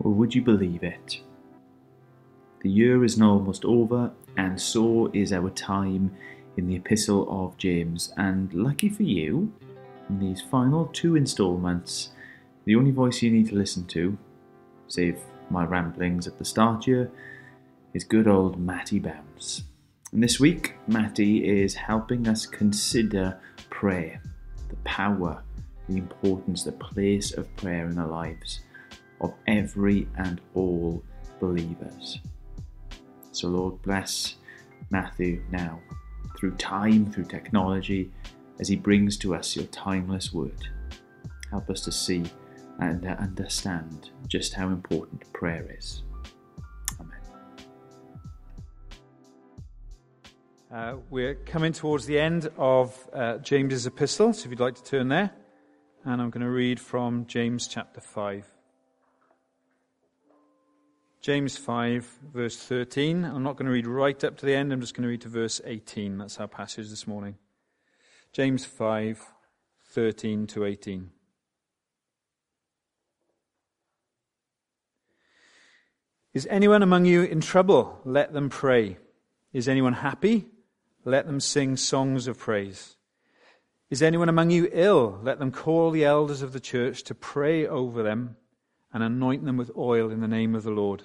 Or would you believe it? The year is now almost over, and so is our time in the Epistle of James. And lucky for you, in these final two instalments, the only voice you need to listen to, save my ramblings at the start here, is good old Matty Bounce. And this week, Matty is helping us consider prayer, the power, the importance, the place of prayer in our lives of every and all believers. So, Lord, bless Matthew now through time, through technology, as he brings to us your timeless word. Help us to see and understand just how important prayer is. Amen. Uh, we're coming towards the end of uh, James's epistle, so if you'd like to turn there, and I'm going to read from James chapter 5. James 5, verse 13. I'm not going to read right up to the end, I'm just going to read to verse 18. That's our passage this morning. James 5, 13 to 18. Is anyone among you in trouble? Let them pray. Is anyone happy? Let them sing songs of praise. Is anyone among you ill? Let them call the elders of the church to pray over them and anoint them with oil in the name of the Lord.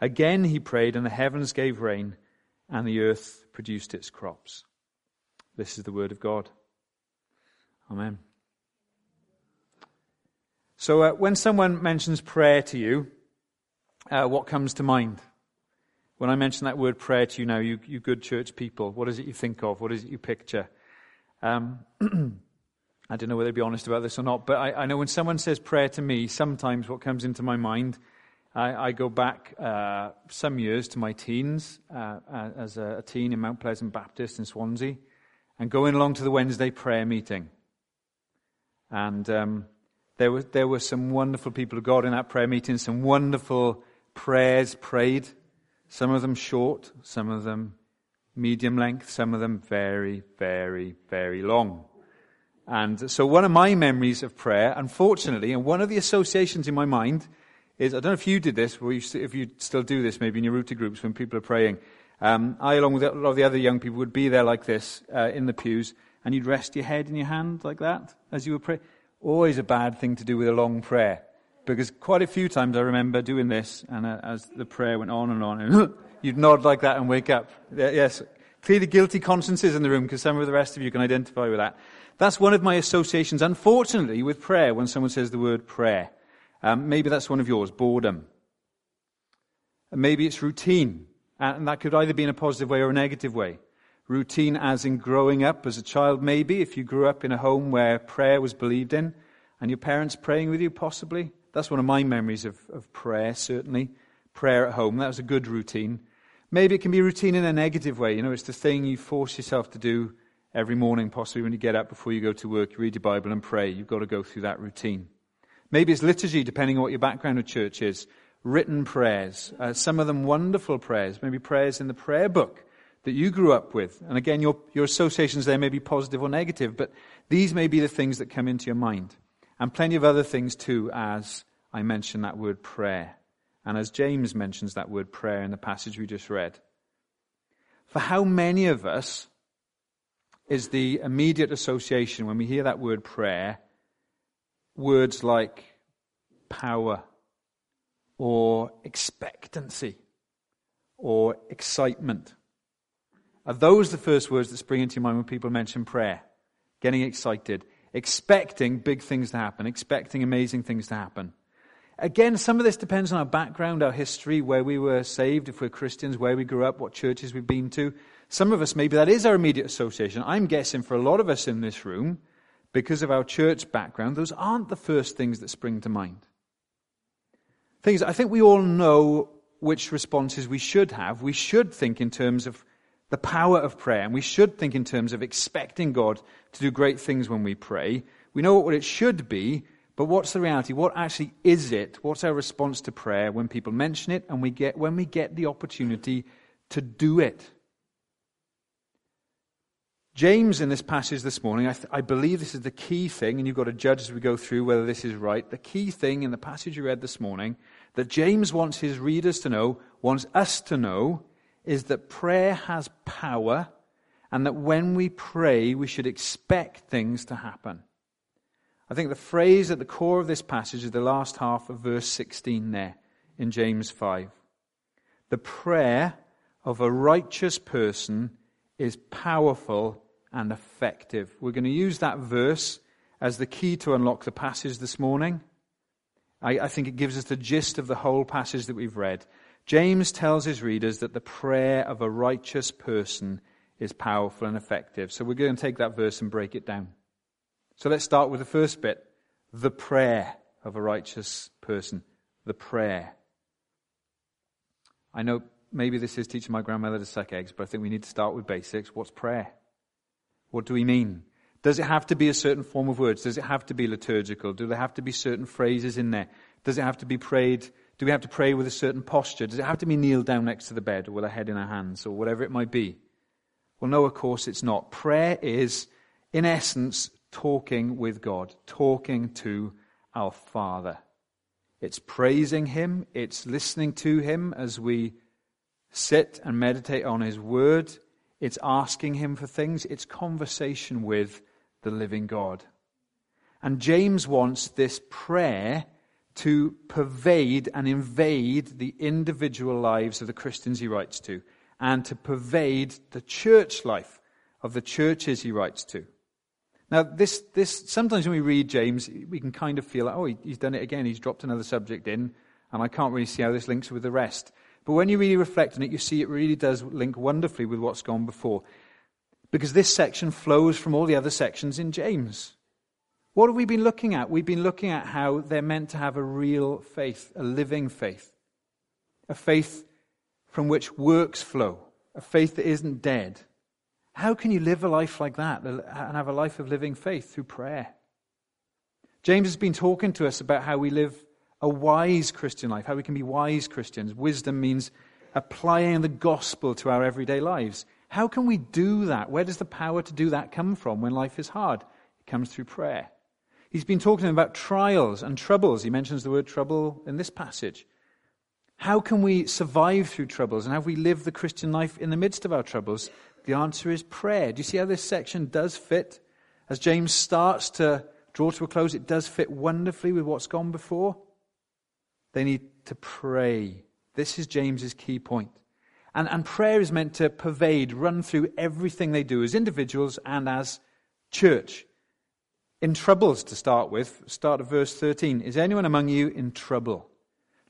Again he prayed, and the heavens gave rain, and the earth produced its crops. This is the word of God. Amen. So, uh, when someone mentions prayer to you, uh, what comes to mind? When I mention that word prayer to you now, you, you good church people, what is it you think of? What is it you picture? Um, I don't know whether to be honest about this or not, but I, I, know when someone says prayer to me, sometimes what comes into my mind I, I go back uh, some years to my teens uh, as a, a, teen in Mount Pleasant Baptist in Swansea and going along to the Wednesday prayer meeting. And um, there, were, there were some wonderful people of God in that prayer meeting, some wonderful prayers prayed, some of them short, some of them medium length, some of them very, very, very long. And so one of my memories of prayer, unfortunately, and one of the associations in my mind is, I don't know if you did this, or if you still do this maybe in your rooted groups when people are praying. Um, I, along with a lot of the other young people, would be there like this uh, in the pews, and you'd rest your head in your hand like that as you were praying. Always a bad thing to do with a long prayer. Because quite a few times I remember doing this, and uh, as the prayer went on and on, and you'd nod like that and wake up. Yes, clearly guilty consciences in the room, because some of the rest of you can identify with that. That's one of my associations, unfortunately, with prayer when someone says the word prayer. Um, maybe that's one of yours, boredom. And maybe it's routine. And that could either be in a positive way or a negative way. Routine as in growing up as a child, maybe, if you grew up in a home where prayer was believed in, and your parents praying with you, possibly. That's one of my memories of, of prayer, certainly. Prayer at home. That was a good routine. Maybe it can be routine in a negative way. You know, it's the thing you force yourself to do every morning, possibly when you get up before you go to work, you read your Bible and pray. You've got to go through that routine. Maybe it's liturgy, depending on what your background of church is. Written prayers. Uh, some of them wonderful prayers. Maybe prayers in the prayer book that you grew up with. And again, your, your associations there may be positive or negative, but these may be the things that come into your mind. And plenty of other things too, as I mentioned that word prayer. And as James mentions that word prayer in the passage we just read. For how many of us is the immediate association when we hear that word prayer words like power or expectancy or excitement. Are those the first words that spring into your mind when people mention prayer? Getting excited, expecting big things to happen, expecting amazing things to happen. Again, some of this depends on our background, our history, where we were saved, if we're Christians, where we grew up, what churches we've been to. Some of us, maybe that is our immediate association. I'm guessing for a lot of us in this room, because of our church background, those aren't the first things that spring to mind. Things I think we all know which responses we should have. We should think in terms of the power of prayer, and we should think in terms of expecting God to do great things when we pray. We know what it should be, but what's the reality? What actually is it? What's our response to prayer when people mention it and we get, when we get the opportunity to do it? James, in this passage this morning, I, th- I, believe this is the key thing, and you've got to judge as we go through whether this is right. The key thing in the passage you read this morning that James wants his readers to know, wants us to know, is that prayer has power, and that when we pray, we should expect things to happen. I think the phrase at the core of this passage is the last half of verse 16 there in James 5. The prayer of a righteous person is powerful and effective. We're going to use that verse as the key to unlock the passage this morning. I, I, think it gives us the gist of the whole passage that we've read. James tells his readers that the prayer of a righteous person is powerful and effective. So we're going to take that verse and break it down. So let's start with the first bit the prayer of a righteous person. The prayer. I know maybe this is teaching my grandmother to suck eggs, but I think we need to start with basics. What's prayer? What do we mean? Does it have to be a certain form of words? Does it have to be liturgical? Do there have to be certain phrases in there? Does it have to be prayed? Do we have to pray with a certain posture? Does it have to be kneeled down next to the bed or with our head in our hands or whatever it might be? Well, no, of course it's not. Prayer is, in essence, talking with God, talking to our Father. It's praising Him, it's listening to Him as we sit and meditate on His Word, it's asking Him for things, it's conversation with the living God. And James wants this prayer to pervade and invade the individual lives of the Christians he writes to, and to pervade the church life of the churches he writes to. Now, this, this, sometimes when we read James, we can kind of feel like, oh, he's done it again. He's dropped another subject in, and I can't really see how this links with the rest. But when you really reflect on it, you see it really does link wonderfully with what's gone before. Because this section flows from all the other sections in James. What have we been looking at? We've been looking at how they're meant to have a real faith, a living faith, a faith from which works flow, a faith that isn't dead, how can you live a life like that and have a life of living faith through prayer? James has been talking to us about how we live a wise Christian life, how we can be wise Christians. Wisdom means applying the gospel to our everyday lives. How can we do that? Where does the power to do that come from when life is hard? It comes through prayer. He's been talking about trials and troubles. He mentions the word trouble in this passage. How can we survive through troubles and how we live the Christian life in the midst of our troubles? The answer is prayer. Do you see how this section does fit? As James starts to draw to a close, it does fit wonderfully with what's gone before. They need to pray. This is James's key point. And, and prayer is meant to pervade, run through everything they do as individuals and as church. In troubles, to start with, start at verse 13. Is anyone among you in trouble?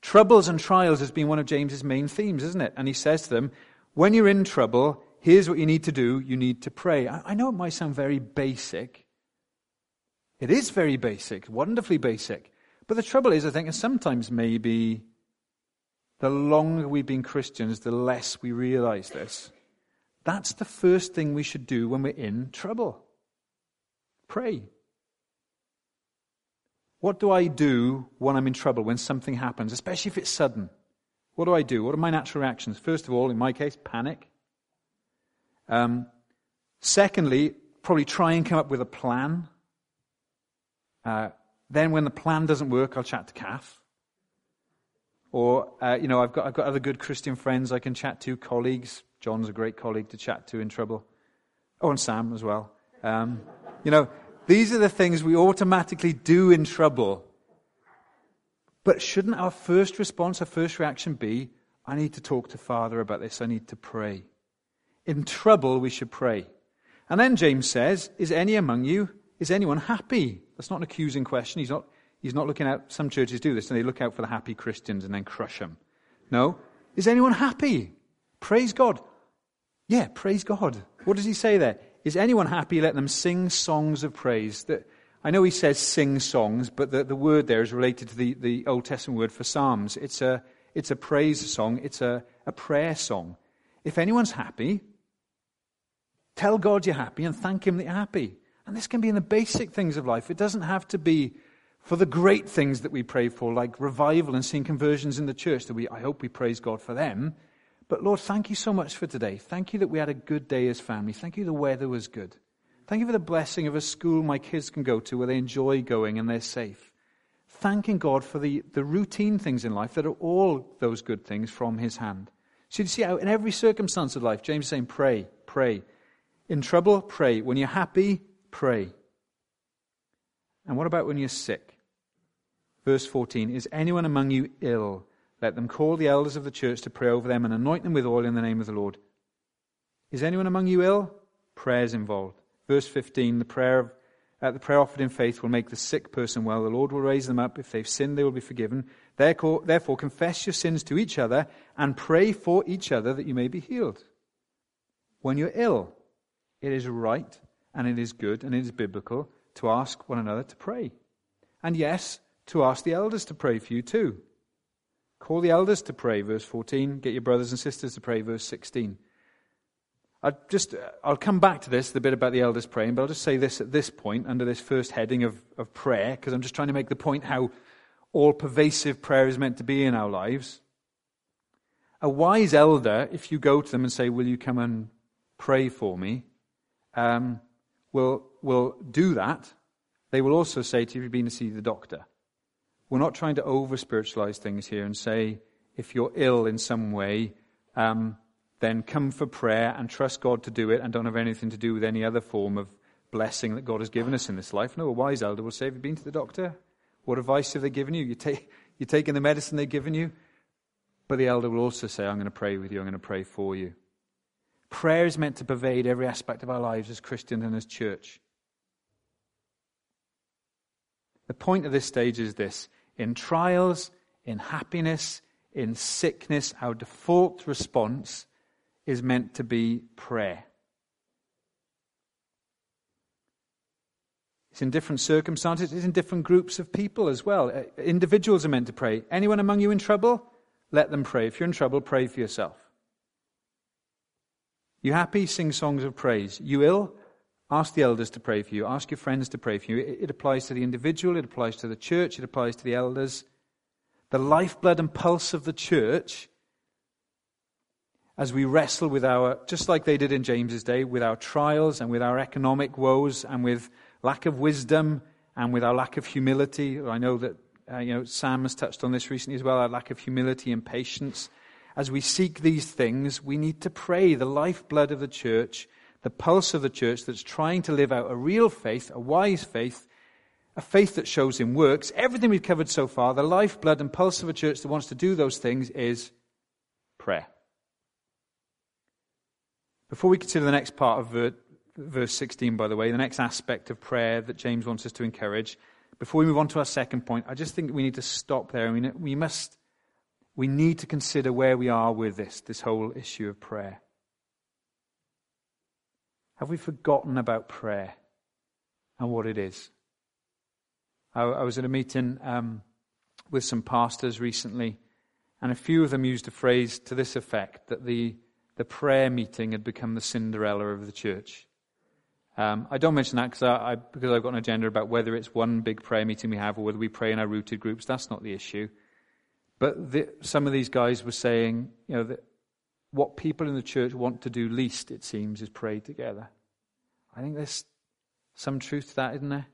Troubles and trials has been one of James's main themes, isn't it? And he says to them, when you're in trouble, here's what you need to do you need to pray. I, I know it might sound very basic. It is very basic, wonderfully basic. But the trouble is, I think, and sometimes maybe the longer we've been Christians, the less we realize this. That's the first thing we should do when we're in trouble pray. What do I do when I'm in trouble, when something happens, especially if it's sudden? What do I do? What are my natural reactions? First of all, in my case, panic. Um, secondly, probably try and come up with a plan. Uh, then, when the plan doesn't work, I'll chat to Kath. Or, uh, you know, I've got, I've got other good Christian friends I can chat to, colleagues. John's a great colleague to chat to in trouble. Oh, and Sam as well. Um, you know, these are the things we automatically do in trouble. But shouldn't our first response, our first reaction be, I need to talk to Father about this, I need to pray? In trouble, we should pray. And then James says, Is any among you, is anyone happy? That's not an accusing question. He's not, he's not looking at, some churches do this and they look out for the happy Christians and then crush them. No. Is anyone happy? Praise God. Yeah, praise God. What does he say there? Is anyone happy? Let them sing songs of praise. That, I know he says sing songs, but the, the word there is related to the, the Old Testament word for psalms. It's a, it's a praise song, it's a, a prayer song. If anyone's happy, tell God you're happy and thank Him that you're happy. And this can be in the basic things of life. It doesn't have to be for the great things that we pray for, like revival and seeing conversions in the church, that we, I hope we praise God for them. But Lord, thank you so much for today. Thank you that we had a good day as family. Thank you the weather was good. Thank you for the blessing of a school my kids can go to where they enjoy going and they're safe. Thanking God for the, the routine things in life that are all those good things from His hand. So you see how in every circumstance of life, James is saying, pray, pray. In trouble, pray. When you're happy, pray. And what about when you're sick? Verse 14 Is anyone among you ill? Let them call the elders of the church to pray over them and anoint them with oil in the name of the Lord. Is anyone among you ill? Prayers involved. Verse 15 The prayer, of, uh, the prayer offered in faith will make the sick person well. The Lord will raise them up. If they've sinned, they will be forgiven. Therefore, therefore, confess your sins to each other and pray for each other that you may be healed. When you're ill, it is right and it is good and it is biblical to ask one another to pray. And yes, to ask the elders to pray for you too. Call the elders to pray, verse 14. Get your brothers and sisters to pray, verse 16. I'll just, I'll come back to this, the bit about the elders praying, but I'll just say this at this point, under this first heading of, of prayer, because I'm just trying to make the point how all pervasive prayer is meant to be in our lives. A wise elder, if you go to them and say, Will you come and pray for me? Um, will, will do that, they will also say to you, You've been to see the doctor. We're not trying to over spiritualize things here and say, if you're ill in some way, um, then come for prayer and trust God to do it and don't have anything to do with any other form of blessing that God has given us in this life. No, a wise elder will say, Have you been to the doctor? What advice have they given you? You take, you're taking the medicine they've given you? But the elder will also say, I'm going to pray with you, I'm going to pray for you. Prayer is meant to pervade every aspect of our lives as Christians and as church. The point of this stage is this in trials, in happiness, in sickness, our default response is meant to be prayer. It's in different circumstances, it's in different groups of people as well. Uh, individuals are meant to pray. Anyone among you in trouble? Let them pray. If you're in trouble, pray for yourself. You happy? Sing songs of praise. You ill? Ask the elders to pray for you. Ask your friends to pray for you. It, it applies to the individual, it applies to the church, it applies to the elders. The lifeblood and pulse of the church, as we wrestle with our, just like they did in James's day, with our trials and with our economic woes and with lack of wisdom and with our lack of humility. I know that uh, you know Sam has touched on this recently as well. Our lack of humility and patience as we seek these things, we need to pray the lifeblood of the church, the pulse of the church that's trying to live out a real faith, a wise faith, a faith that shows in works. Everything we've covered so far, the lifeblood and pulse of a church that wants to do those things is prayer. Before we consider the next part of verse 16, by the way, the next aspect of prayer that James wants us to encourage, before we move on to our second point, I just think we need to stop there. I mean, we must we need to consider where we are with this, this whole issue of prayer. Have we forgotten about prayer and what it is? I, I was at a meeting um, with some pastors recently, and a few of them used a phrase to this effect that the, the prayer meeting had become the Cinderella of the church. Um, I don't mention that I, I, because I've got an agenda about whether it's one big prayer meeting we have or whether we pray in our rooted groups. That's not the issue. But the, some of these guys were saying, you know, that what people in the church want to do least, it seems, is pray together. I think there's some truth to that, isn't there?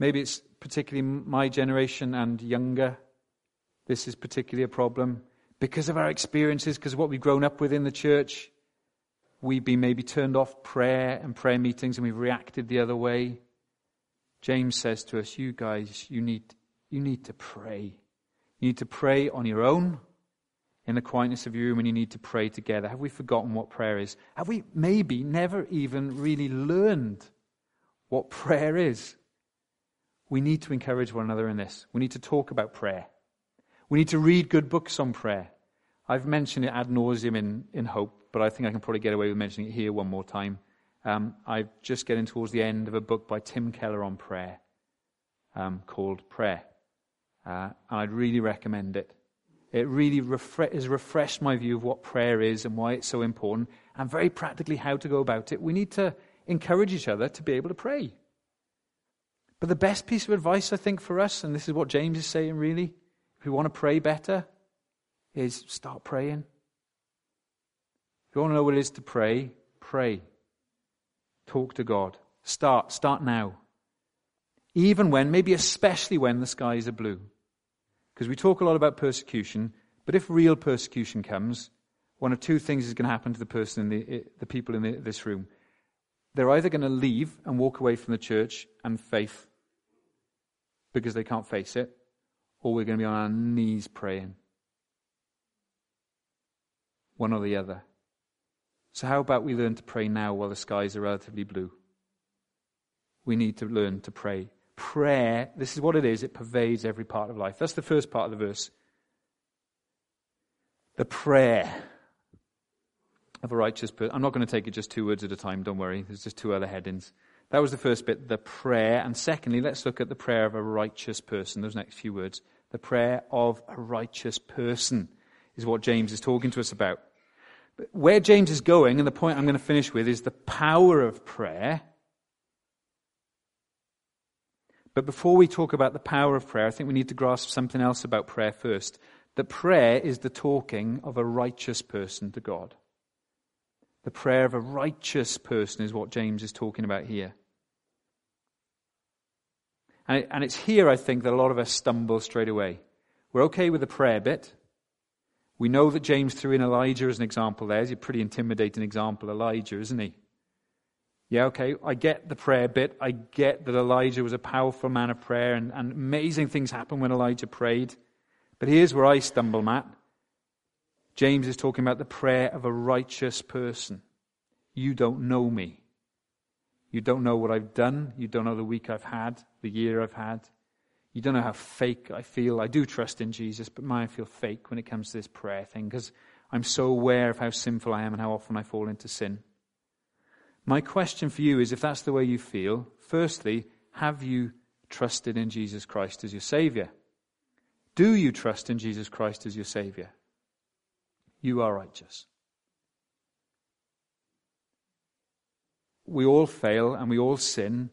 Maybe it's particularly my generation and younger. This is particularly a problem. Because of our experiences, because of what we've grown up with in the church, we've been maybe turned off prayer and prayer meetings and we've reacted the other way. James says to us, You guys, you need, you need to pray. You need to pray on your own in the quietness of your room and you need to pray together. Have we forgotten what prayer is? Have we maybe never even really learned what prayer is? We need to encourage one another in this. We need to talk about prayer. We need to read good books on prayer. I've mentioned it ad nauseum in, in Hope, but I think I can probably get away with mentioning it here one more time. Um, I'm just getting towards the end of a book by Tim Keller on prayer um, called Prayer. Uh, and I'd really recommend it. It really refre- has refreshed my view of what prayer is and why it's so important, and very practically how to go about it. We need to encourage each other to be able to pray. But the best piece of advice, I think, for us, and this is what James is saying really, if we want to pray better, is start praying. If you want to know what it is to pray, pray. Talk to God. Start. Start now. Even when, maybe especially when the skies are blue. Because we talk a lot about persecution, but if real persecution comes, one of two things is going to happen to the person in the, the people in the, this room. They're either going to leave and walk away from the church and faith because they can't face it, or we're going to be on our knees praying. One or the other. So, how about we learn to pray now while the skies are relatively blue? We need to learn to pray prayer, this is what it is, it pervades every part of life. That's the first part of the verse. The prayer of a righteous person. I'm not going to take it just two words at a time, don't worry. There's just two other headings. That was the first bit, the prayer. And secondly, let's look at the prayer of a righteous person, those next few words. The prayer of a righteous person is what James is talking to us about. But where James is going, and the point I'm going to finish with, is the power of prayer but before we talk about the power of prayer, I think we need to grasp something else about prayer first. That prayer is the talking of a righteous person to God. The prayer of a righteous person is what James is talking about here. And, it, and it's here, I think, that a lot of us stumble straight away. We're okay with the prayer bit. We know that James threw in Elijah as an example there. He's a pretty intimidating example, Elijah, isn't he? Yeah, okay, I get the prayer bit. I get that Elijah was a powerful man of prayer and, and amazing things happened when Elijah prayed. But here's where I stumble, Matt. James is talking about the prayer of a righteous person. You don't know me. You don't know what I've done. You don't know the week I've had, the year I've had. You don't know how fake I feel. I do trust in Jesus, but man, I feel fake when it comes to this prayer thing because I'm so aware of how sinful I am and how often I fall into sin. My question for you is if that's the way you feel, firstly, have you trusted in Jesus Christ as your Savior? Do you trust in Jesus Christ as your Savior? You are righteous. We all fail and we all sin.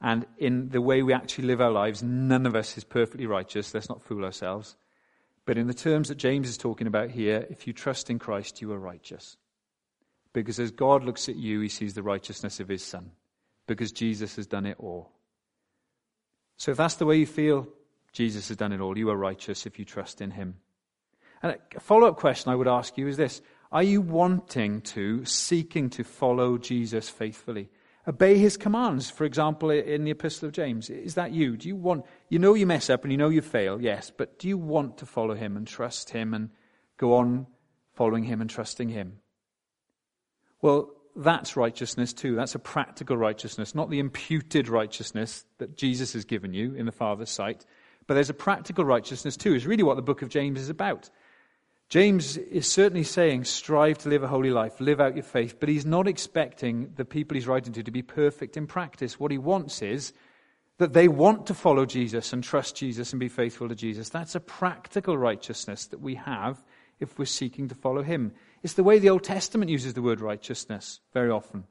And in the way we actually live our lives, none of us is perfectly righteous. Let's not fool ourselves. But in the terms that James is talking about here, if you trust in Christ, you are righteous. Because as God looks at you, he sees the righteousness of his Son. Because Jesus has done it all. So if that's the way you feel, Jesus has done it all. You are righteous if you trust in him. And a follow up question I would ask you is this Are you wanting to, seeking to follow Jesus faithfully? Obey his commands, for example, in the Epistle of James. Is that you? Do you want, you know you mess up and you know you fail, yes, but do you want to follow him and trust him and go on following him and trusting him? Well, that's righteousness too. That's a practical righteousness, not the imputed righteousness that Jesus has given you in the Father's sight. But there's a practical righteousness too, is really what the book of James is about. James is certainly saying, strive to live a holy life, live out your faith, but he's not expecting the people he's writing to to be perfect in practice. What he wants is that they want to follow Jesus and trust Jesus and be faithful to Jesus. That's a practical righteousness that we have if we're seeking to follow him. It's the way the Old Testament uses the word righteousness very often.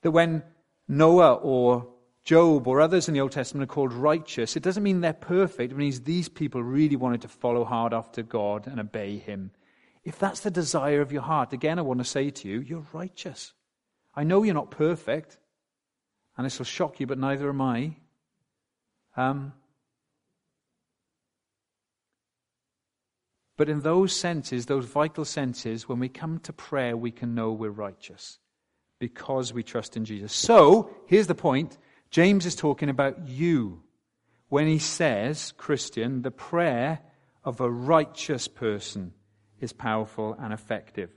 That when Noah or Job or others in the Old Testament are called righteous, it doesn't mean they're perfect. It means these people really wanted to follow hard after God and obey Him. If that's the desire of your heart, again, I want to say to you, you're righteous. I know you're not perfect, and this will shock you, but neither am I. Um, But in those senses, those vital senses, when we come to prayer, we can know we're righteous because we trust in Jesus. So, here's the point James is talking about you when he says, Christian, the prayer of a righteous person is powerful and effective.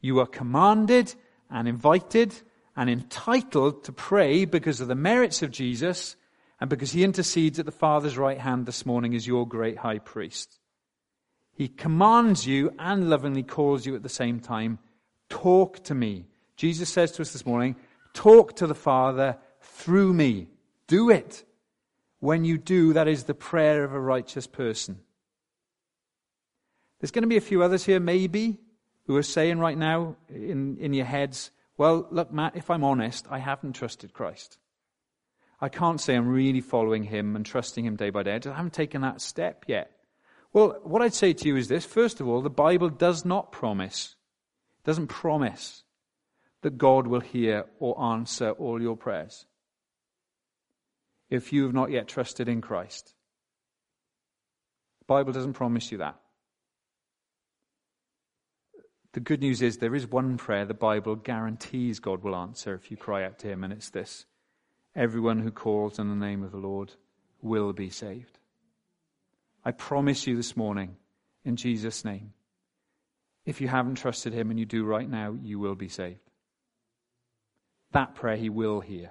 You are commanded and invited and entitled to pray because of the merits of Jesus and because he intercedes at the Father's right hand this morning as your great high priest. He commands you and lovingly calls you at the same time, talk to me. Jesus says to us this morning, talk to the Father through me. Do it. When you do, that is the prayer of a righteous person. There's going to be a few others here, maybe, who are saying right now in, in your heads, well, look, Matt, if I'm honest, I haven't trusted Christ. I can't say I'm really following him and trusting him day by day. I haven't taken that step yet. Well, what I'd say to you is this. First of all, the Bible does not promise, doesn't promise that God will hear or answer all your prayers if you have not yet trusted in Christ. The Bible doesn't promise you that. The good news is there is one prayer the Bible guarantees God will answer if you cry out to Him, and it's this Everyone who calls on the name of the Lord will be saved. I promise you this morning, in Jesus' name, if you haven't trusted Him and you do right now, you will be saved. That prayer He will hear.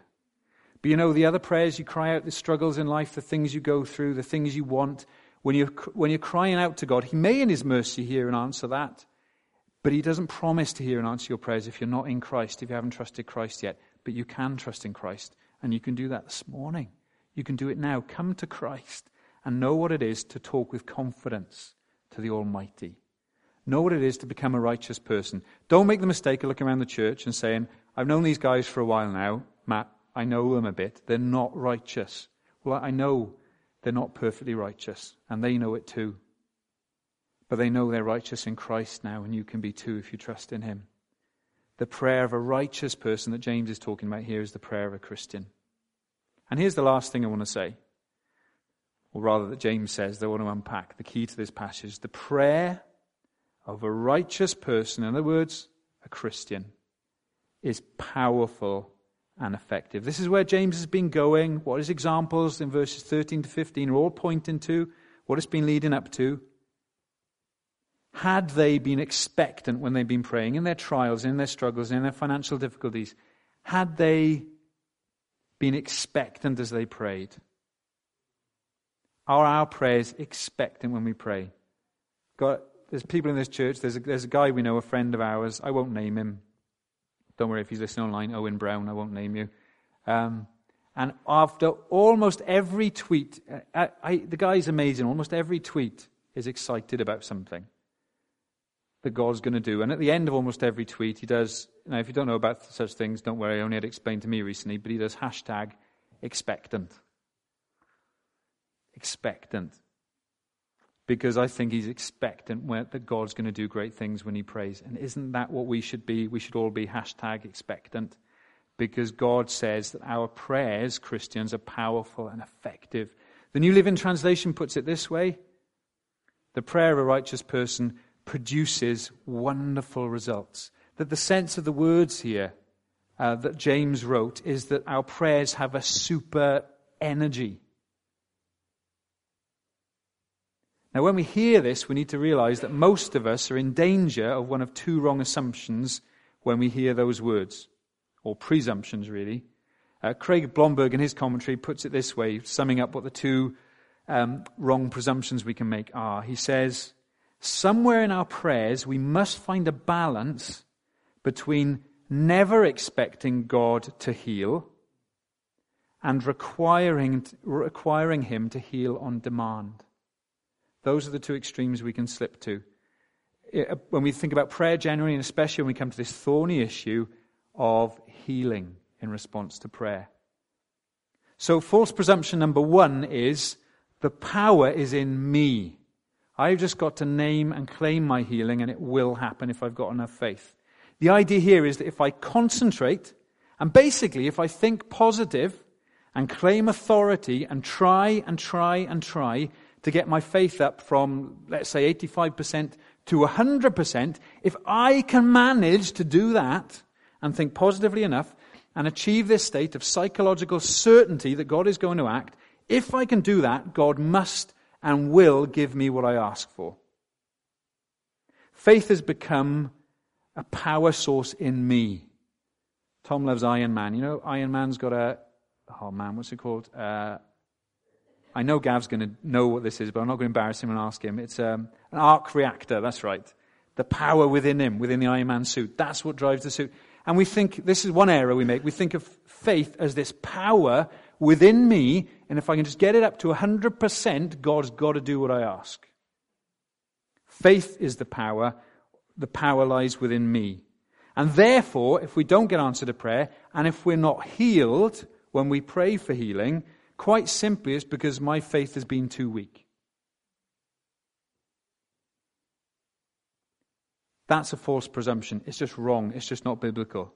But you know, the other prayers you cry out, the struggles in life, the things you go through, the things you want, when you're, when you're crying out to God, He may in His mercy hear and answer that. But He doesn't promise to hear and answer your prayers if you're not in Christ, if you haven't trusted Christ yet. But you can trust in Christ, and you can do that this morning. You can do it now. Come to Christ and know what it is to talk with confidence to the Almighty. Know what it is to become a righteous person. Don't make the mistake of looking around the church and saying, I've known these guys for a while now. Matt, I know them a bit. They're not righteous. Well, I know they're not perfectly righteous, and they know it too. But they know they're righteous in Christ now, and you can be too if you trust in Him. The prayer of a righteous person that James is talking about here is the prayer of a Christian. And here's the last thing I want to say, or rather, that James says, I want to unpack the key to this passage. The prayer of a righteous person, in other words, a Christian, is powerful and effective. This is where James has been going. What his examples in verses 13 to 15 are all pointing to, what it's been leading up to. Had they been expectant when they've been praying in their trials, in their struggles, in their financial difficulties, had they been expectant as they prayed? Are our prayers expectant when we pray? God, there's people in this church, there's a, there's a guy we know, a friend of ours, I won't name him. Don't worry if he's listening online, Owen Brown, I won't name you. Um, and after almost every tweet, I, I, the guy's amazing, almost every tweet is excited about something that God's going to do. And at the end of almost every tweet, he does, now if you don't know about such things, don't worry, I only had explained to me recently, but he does hashtag expectant. Expectant. Because I think he's expectant that God's going to do great things when he prays. And isn't that what we should be? We should all be hashtag expectant. Because God says that our prayers, Christians, are powerful and effective. The New Living Translation puts it this way The prayer of a righteous person produces wonderful results. That the sense of the words here uh, that James wrote is that our prayers have a super energy. Now, when we hear this, we need to realize that most of us are in danger of one of two wrong assumptions when we hear those words, or presumptions, really. Uh, Craig Blomberg, in his commentary, puts it this way, summing up what the two um, wrong presumptions we can make are. He says, somewhere in our prayers, we must find a balance between never expecting God to heal and requiring, requiring Him to heal on demand. Those are the two extremes we can slip to. Uh, when we think about prayer generally, and especially when we come to this thorny issue of healing in response to prayer. So, false presumption number one is the power is in me. I've just got to name and claim my healing, and it will happen if I've got enough faith. The idea here is that if I concentrate, and basically if I think positive and claim authority and try and try and try to get my faith up from, let's say, 85% to 100%, if I can manage to do that and think positively enough and achieve this state of psychological certainty that God is going to act, if I can do that, God must and will give me what I ask for. Faith has become a power source in me. Tom loves Iron Man. You know, Iron Man's got a, oh man, what's it called? Uh, I know Gav's going to know what this is, but I'm not going to embarrass him and ask him. It's um, an arc reactor, that's right. The power within him, within the Iron Man suit. That's what drives the suit. And we think, this is one error we make. We think of faith as this power within me, and if I can just get it up to 100%, God's got to do what I ask. Faith is the power. The power lies within me. And therefore, if we don't get answered to prayer, and if we're not healed when we pray for healing, quite simply it's because my faith has been too weak. That's a false presumption. It's just wrong. It's just not biblical.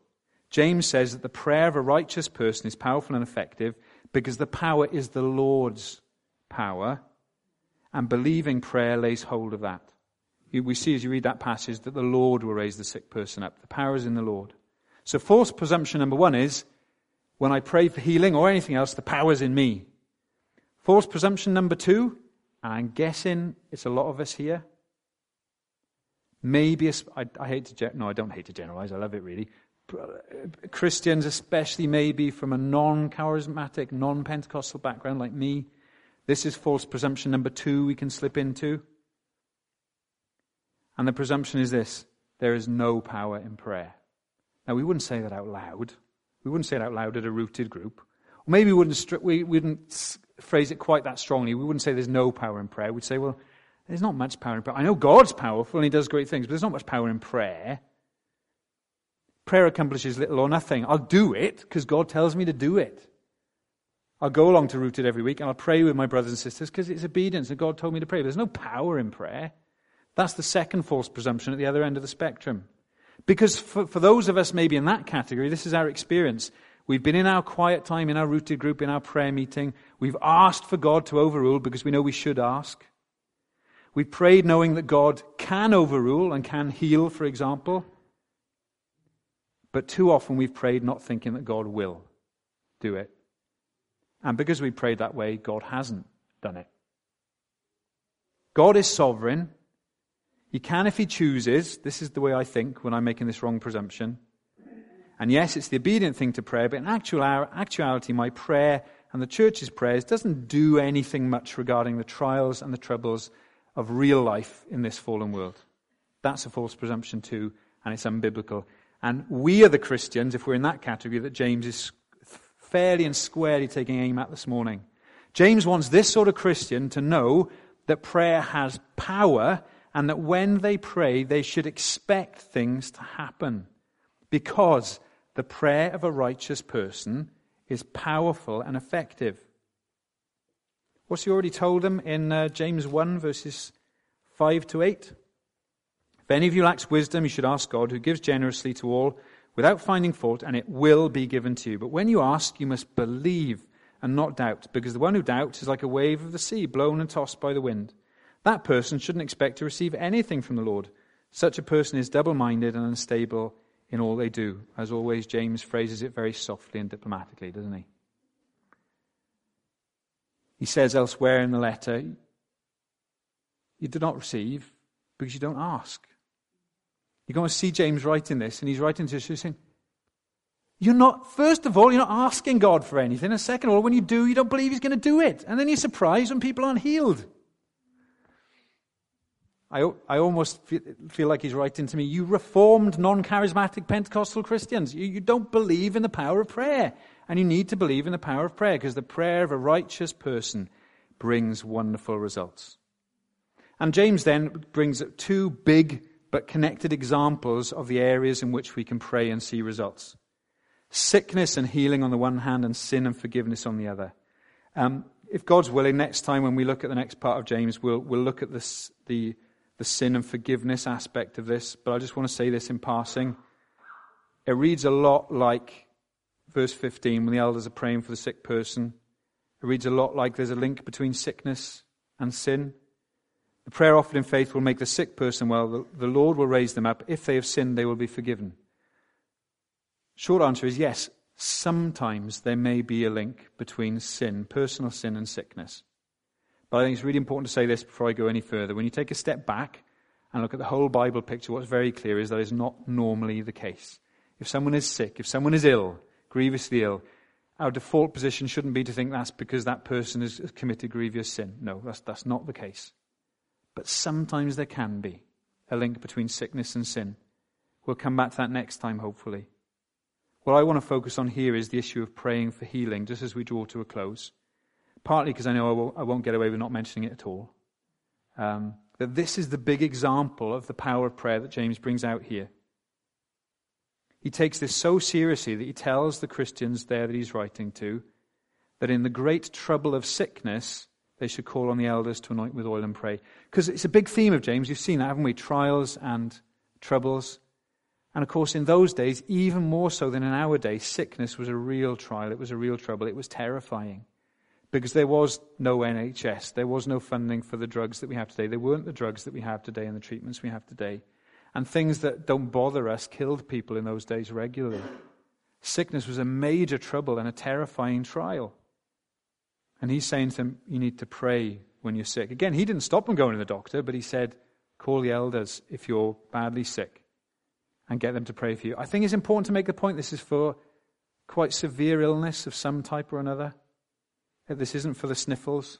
James says that the prayer of a righteous person is powerful and effective because the power is the Lord's power, and believing prayer lays hold of that. We see as you read that passage that the Lord will raise the sick person up. The power is in the Lord. So, false presumption number one is when I pray for healing or anything else, the power's in me. False presumption number two, and I'm guessing it's a lot of us here, Maybe, I, I hate to, no, I don't hate to generalize, I love it really. Uh, Christians, especially maybe from a non charismatic, non Pentecostal background like me, this is false presumption number two we can slip into. And the presumption is this there is no power in prayer. Now, we wouldn't say that out loud. We wouldn't say it out loud at a rooted group. Or maybe we wouldn't, we wouldn't phrase it quite that strongly. We wouldn't say there's no power in prayer. We'd say, well, there's not much power in prayer. I know God's powerful and He does great things, but there's not much power in prayer. Prayer accomplishes little or nothing. I'll do it because God tells me to do it. I'll go along to Rooted every week and I'll pray with my brothers and sisters because it's obedience and God told me to pray. But there's no power in prayer. That's the second false presumption at the other end of the spectrum. Because for, for those of us maybe in that category, this is our experience. We've been in our quiet time, in our rooted group, in our prayer meeting. We've asked for God to overrule because we know we should ask. We prayed knowing that God can overrule and can heal, for example. But too often we've prayed not thinking that God will do it. And because we prayed that way, God hasn't done it. God is sovereign. He can if he chooses. This is the way I think when I'm making this wrong presumption. And yes, it's the obedient thing to pray, but in actual, actuality, my prayer and the church's prayers doesn't do anything much regarding the trials and the troubles of real life in this fallen world. That's a false presumption too, and it's unbiblical. And we are the Christians, if we're in that category, that James is fairly and squarely taking aim at this morning. James wants this sort of Christian to know that prayer has power and that when they pray, they should expect things to happen. Because the prayer of a righteous person is powerful and effective. What's he already told them in uh, James 1, verses 5 to 8? If any of you lacks wisdom, you should ask God, who gives generously to all without finding fault, and it will be given to you. But when you ask, you must believe and not doubt, because the one who doubts is like a wave of the sea, blown and tossed by the wind. That person shouldn't expect to receive anything from the Lord. Such a person is double minded and unstable in all they do. As always, James phrases it very softly and diplomatically, doesn't he? He says elsewhere in the letter, You do not receive because you don't ask. You're going to see James writing this, and he's writing to us saying, You're not, first of all, you're not asking God for anything. And second of all, when you do, you don't believe he's going to do it. And then you're surprised when people aren't healed. I, I almost feel, like he's writing to me, You reformed, non charismatic Pentecostal Christians, you, you don't believe in the power of prayer. And you need to believe in the power of prayer because the prayer of a righteous person brings wonderful results. And James then brings two big but connected examples of the areas in which we can pray and see results sickness and healing on the one hand, and sin and forgiveness on the other. Um, if God's willing, next time when we look at the next part of James, we'll, we'll look at this, the, the sin and forgiveness aspect of this. But I just want to say this in passing. It reads a lot like verse 15, when the elders are praying for the sick person, it reads a lot like there's a link between sickness and sin. The prayer offered in faith will make the sick person well. The, Lord will raise them up. If they have sinned, they will be forgiven. Short answer is yes. Sometimes there may be a link between sin, personal sin, and sickness. But I think it's really important to say this before I go any further. When you take a step back and look at the whole Bible picture, what's very clear is that is not normally the case. If someone is sick, if someone is ill, grievously ill, our default position shouldn't be to think that's because that person has committed grievous sin. No, that's, that's not the case. But sometimes there can be a link between sickness and sin. We'll come back to that next time, hopefully. What I want to focus on here is the issue of praying for healing, just as we draw to a close. Partly because I know I won't, I won't get away with not mentioning it at all. Um, that this is the big example of the power of prayer that James brings out here. He takes this so seriously that he tells the Christians there that he's writing to that in the great trouble of sickness, they should call on the elders to anoint with oil and pray. Because it's a big theme of James. You've seen that, haven't we? Trials and troubles. And of course, in those days, even more so than in our day, sickness was a real trial. It was a real trouble. It was terrifying. Because there was no NHS. There was no funding for the drugs that we have today. There weren't the drugs that we have today and the treatments we have today. And things that don't bother us killed people in those days regularly. Sickness was a major trouble and a terrifying trial. And he's saying to them, You need to pray when you're sick. Again, he didn't stop them going to the doctor, but he said, Call the elders if you're badly sick and get them to pray for you. I think it's important to make the point this is for quite severe illness of some type or another. Uh, this isn't for the sniffles.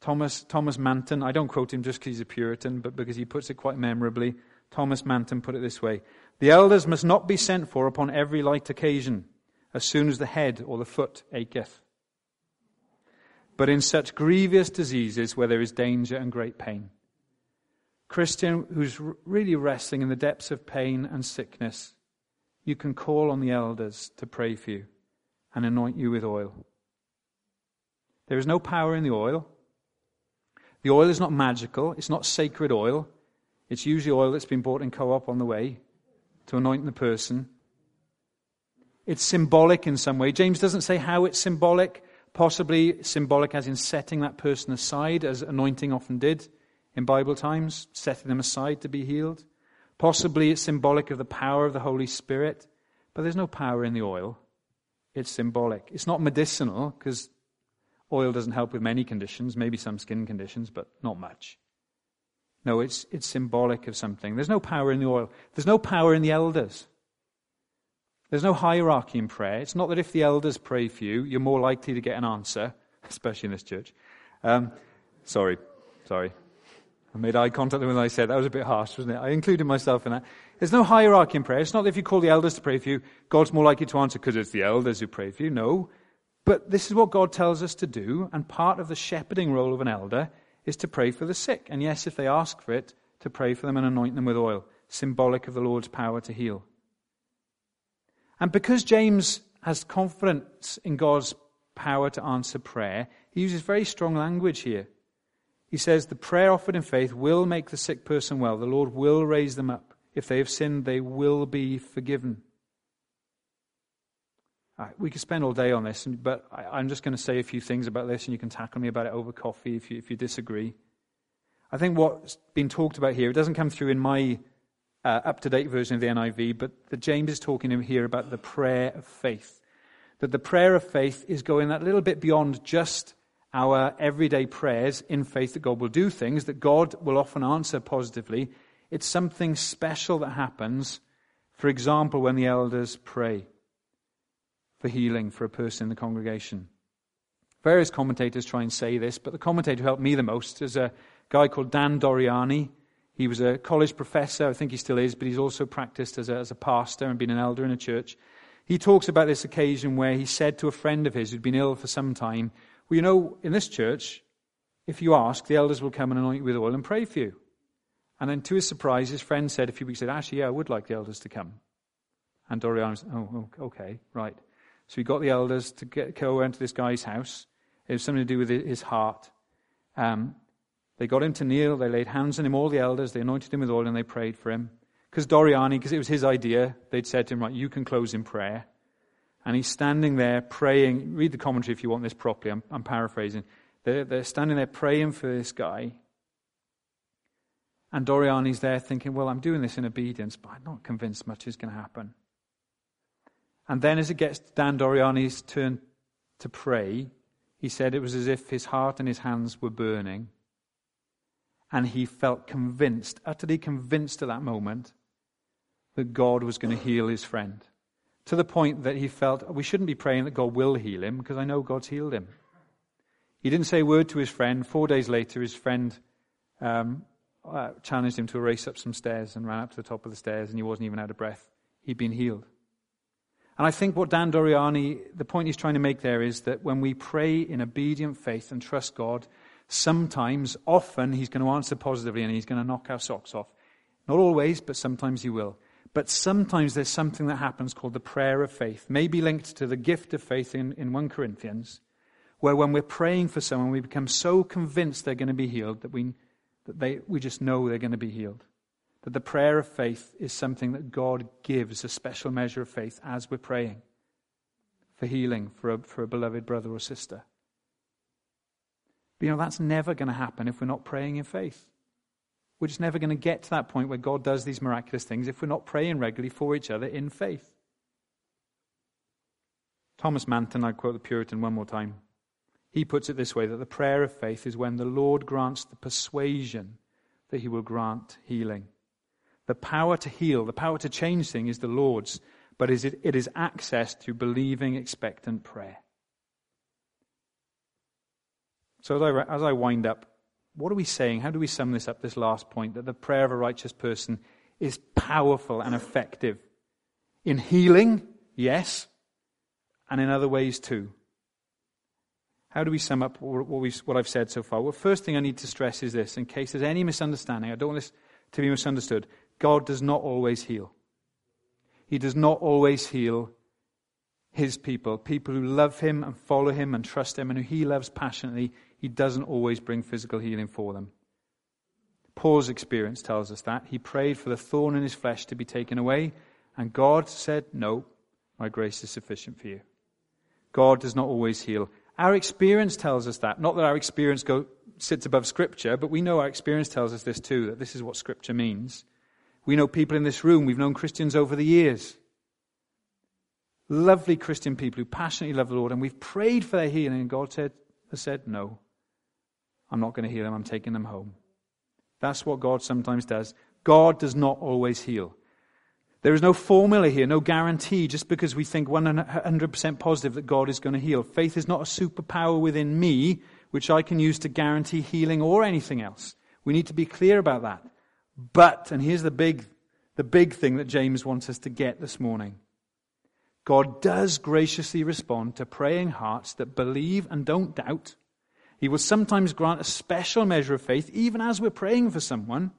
Thomas, Thomas Manton, I don't quote him just because he's a Puritan, but because he puts it quite memorably. Thomas Manton put it this way The elders must not be sent for upon every light occasion, as soon as the head or the foot acheth but in such grievous diseases where there is danger and great pain. Christian who's really wrestling in the depths of pain and sickness, you can call on the elders to pray for you and anoint you with oil. There is no power in the oil. The oil is not magical, it's not sacred oil. It's usually oil that's been bought in co op on the way to anoint the person. It's symbolic in some way. James doesn't say how it's symbolic, Possibly symbolic as in setting that person aside, as anointing often did in Bible times, setting them aside to be healed. Possibly it's symbolic of the power of the Holy Spirit, but there's no power in the oil. It's symbolic. It's not medicinal because oil doesn't help with many conditions, maybe some skin conditions, but not much. No, it's, it's symbolic of something. There's no power in the oil. There's no power in the elders. There's no hierarchy in prayer. It's not that if the elders pray for you, you're more likely to get an answer, especially in this church. Um, sorry, sorry. I made eye contact when I said that was a bit harsh, wasn't it? I included myself in that. There's no hierarchy in prayer. It's not that if you call the elders to pray for you, God's more likely to answer because it's the elders who pray for you. No. But this is what God tells us to do, and part of the shepherding role of an elder is to pray for the sick. And yes, if they ask for it, to pray for them and anoint them with oil, symbolic of the Lord's power to heal. And because James has confidence in God's power to answer prayer, he uses very strong language here. He says, The prayer offered in faith will make the sick person well. The Lord will raise them up. If they have sinned, they will be forgiven. Right, we could spend all day on this, but I'm just going to say a few things about this, and you can tackle me about it over coffee if you, if you disagree. I think what's been talked about here, it doesn't come through in my uh, up to date version of the NIV, but the James is talking here about the prayer of faith. That the prayer of faith is going that little bit beyond just our everyday prayers in faith that God will do things, that God will often answer positively. It's something special that happens, for example, when the elders pray for healing for a person in the congregation. Various commentators try and say this, but the commentator who helped me the most is a guy called Dan Doriani. He was a college professor, I think he still is, but he's also practiced as a, as a pastor and been an elder in a church. He talks about this occasion where he said to a friend of his who'd been ill for some time, Well, you know, in this church, if you ask, the elders will come and anoint you with oil and pray for you. And then to his surprise, his friend said a few weeks later, Actually, yeah, I would like the elders to come. And Doriani said, oh, oh, okay, right. So he got the elders to get, go into this guy's house. It was something to do with his heart. Um, they got him to kneel, they laid hands on him, all the elders, they anointed him with oil, and they prayed for him. Because Doriani, because it was his idea, they'd said to him, Right, you can close in prayer. And he's standing there praying. Read the commentary if you want this properly. I'm, I'm paraphrasing. They're, they're standing there praying for this guy. And Doriani's there thinking, Well, I'm doing this in obedience, but I'm not convinced much is going to happen. And then as it gets to Dan Doriani's turn to pray, he said it was as if his heart and his hands were burning. And he felt convinced, utterly convinced at that moment, that God was going to heal his friend. To the point that he felt, we shouldn't be praying that God will heal him because I know God's healed him. He didn't say a word to his friend. Four days later, his friend um, uh, challenged him to a race up some stairs and ran up to the top of the stairs, and he wasn't even out of breath. He'd been healed. And I think what Dan Doriani, the point he's trying to make there is that when we pray in obedient faith and trust God, Sometimes, often, he's going to answer positively and he's going to knock our socks off. Not always, but sometimes he will. But sometimes there's something that happens called the prayer of faith, maybe linked to the gift of faith in, in 1 Corinthians, where when we're praying for someone, we become so convinced they're going to be healed that we, that they, we just know they're going to be healed. That the prayer of faith is something that God gives, a special measure of faith as we're praying for healing for a, for a beloved brother or sister. But, you know, that's never going to happen if we're not praying in faith. We're just never going to get to that point where God does these miraculous things if we're not praying regularly for each other in faith. Thomas Manton, I quote the Puritan one more time. He puts it this way that the prayer of faith is when the Lord grants the persuasion that he will grant healing. The power to heal, the power to change things is the Lord's, but it is access through believing, expectant prayer. So as I, as I wind up, what are we saying? How do we sum this up, this last point? That the prayer of a righteous person is powerful and effective. In healing, yes, and in other ways too. How do we sum up what I've said so far? Well, first thing I need to stress is this, in case there's any misunderstanding, I don't want this to be misunderstood. God does not always heal. He does not always heal his people, people who love him and follow him and trust him and who he loves passionately. He doesn't always bring physical healing for them. Paul's experience tells us that. He prayed for the thorn in his flesh to be taken away, and God said, No, my grace is sufficient for you. God does not always heal. Our experience tells us that. Not that our experience go, sits above Scripture, but we know our experience tells us this too, that this is what Scripture means. We know people in this room, we've known Christians over the years. Lovely Christian people who passionately love the Lord, and we've prayed for their healing, and God said, has said, No, I'm not going to heal them, I'm taking them home. That's what God sometimes does. God does not always heal. There is no formula here, no guarantee just because we think 100% positive that God is going to heal. Faith is not a superpower within me which I can use to guarantee healing or anything else. We need to be clear about that. But, and here's the big, the big thing that James wants us to get this morning God does graciously respond to praying hearts that believe and don't doubt. He will sometimes grant a special measure of faith, even as we're praying for someone,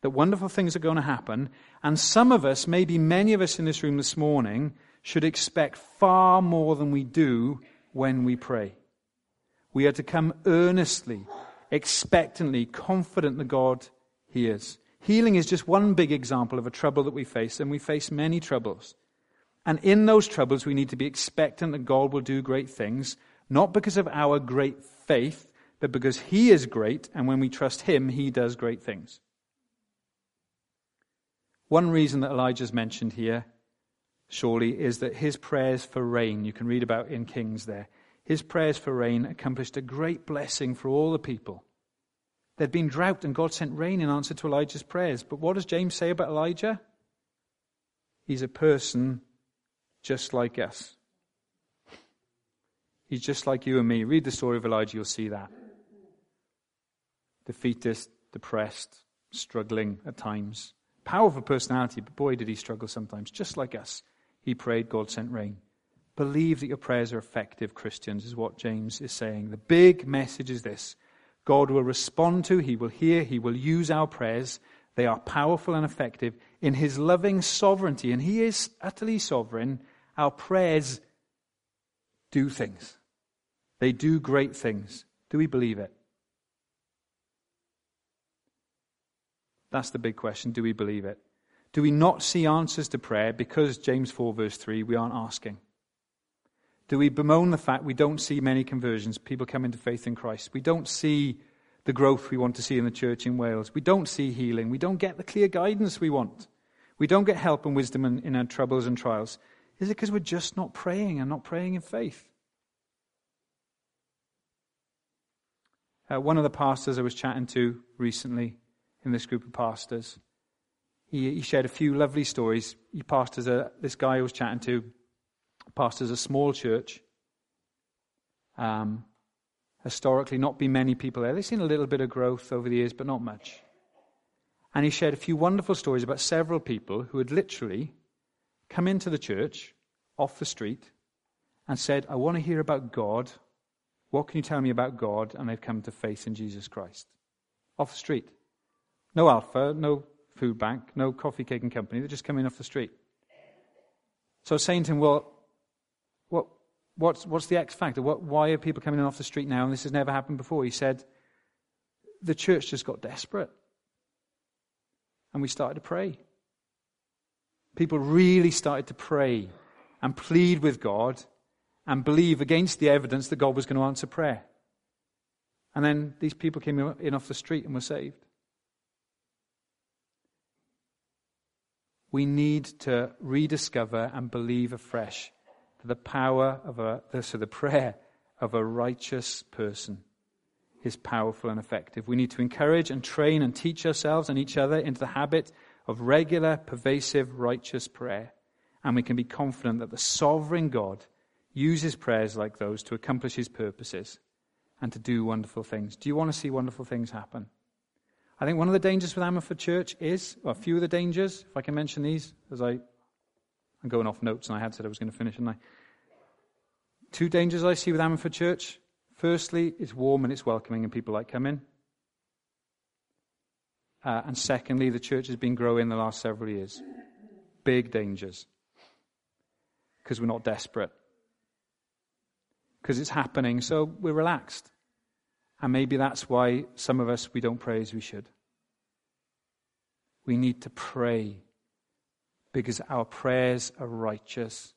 that wonderful things are going to happen. And some of us, maybe many of us in this room this morning, should expect far more than we do when we pray. We are to come earnestly, expectantly, confident that God hears. Healing is just one big example of a trouble that we face, and we face many troubles. And in those troubles, we need to be expectant that God will do great things, not because of our great faith, but because He is great, and when we trust Him, He does great things. One reason that Elijah's mentioned here, surely, is that his prayers for rain, you can read about in Kings there, his prayers for rain accomplished a great blessing for all the people. There'd been drought, and God sent rain in answer to Elijah's prayers. But what does James say about Elijah? He's a person just like us. He's just like you and me. Read the story of Elijah, you'll see that. Defeatist, depressed, struggling at times. Powerful personality, but boy, did he struggle sometimes. Just like us. He prayed, God sent rain. Believe that your prayers are effective, Christians, is what James is saying. The big message is this God will respond to, He will hear, He will use our prayers. They are powerful and effective in His loving sovereignty, and He is utterly sovereign. Our prayers do things, they do great things. Do we believe it? That's the big question. Do we believe it? Do we not see answers to prayer because, James 4, verse 3, we aren't asking? Do we bemoan the fact we don't see many conversions, people come into faith in Christ? We don't see the growth we want to see in the church in Wales. We don't see healing. We don't get the clear guidance we want. We don't get help and wisdom in, in our troubles and trials. Is it because we're just not praying and not praying in faith? Uh, one of the pastors I was chatting to recently in this group of pastors, he, he shared a few lovely stories. He pastors a, this guy I was chatting to pastors a small church. Um, historically, not been many people there. They've seen a little bit of growth over the years, but not much. And he shared a few wonderful stories about several people who had literally come into the church off the street and said, I want to hear about God What can you tell me about God? And they've come to faith in Jesus Christ. Off the street. No alpha, no food bank, no coffee, cake, and company. They're just coming off the street. So I was saying to him, well, what, what's, what's the X factor? What, why are people coming in off the street now? And this has never happened before. He said, the church just got desperate. And we started to pray. People really started to pray and plead with God and believe against the evidence that God was going to answer prayer. And then these people came in off the street and were saved. We need to rediscover and believe afresh the power of a, so the prayer of a righteous person is powerful and effective. We need to encourage and train and teach ourselves and each other into the habit of regular, pervasive, righteous prayer. And we can be confident that the sovereign God uses prayers like those to accomplish his purposes and to do wonderful things. Do you want to see wonderful things happen? I think one of the dangers with Ammanford Church is, well, a few of the dangers, if I can mention these, as I, I'm going off notes and I had said I was going to finish, and I? Two dangers I see with Ammanford Church. Firstly, it's warm and it's welcoming and people like coming. Uh, and secondly, the church has been growing the last several years. Big dangers. Because we're not desperate. Because it's happening, so we're relaxed. And maybe that's why some of us, we don't pray as we should. We need to pray because our prayers are righteous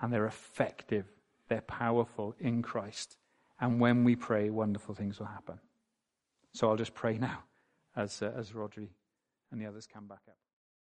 and they're effective, they're powerful in Christ. And when we pray, wonderful things will happen. So I'll just pray now as, uh, as Rodri and the others come back up.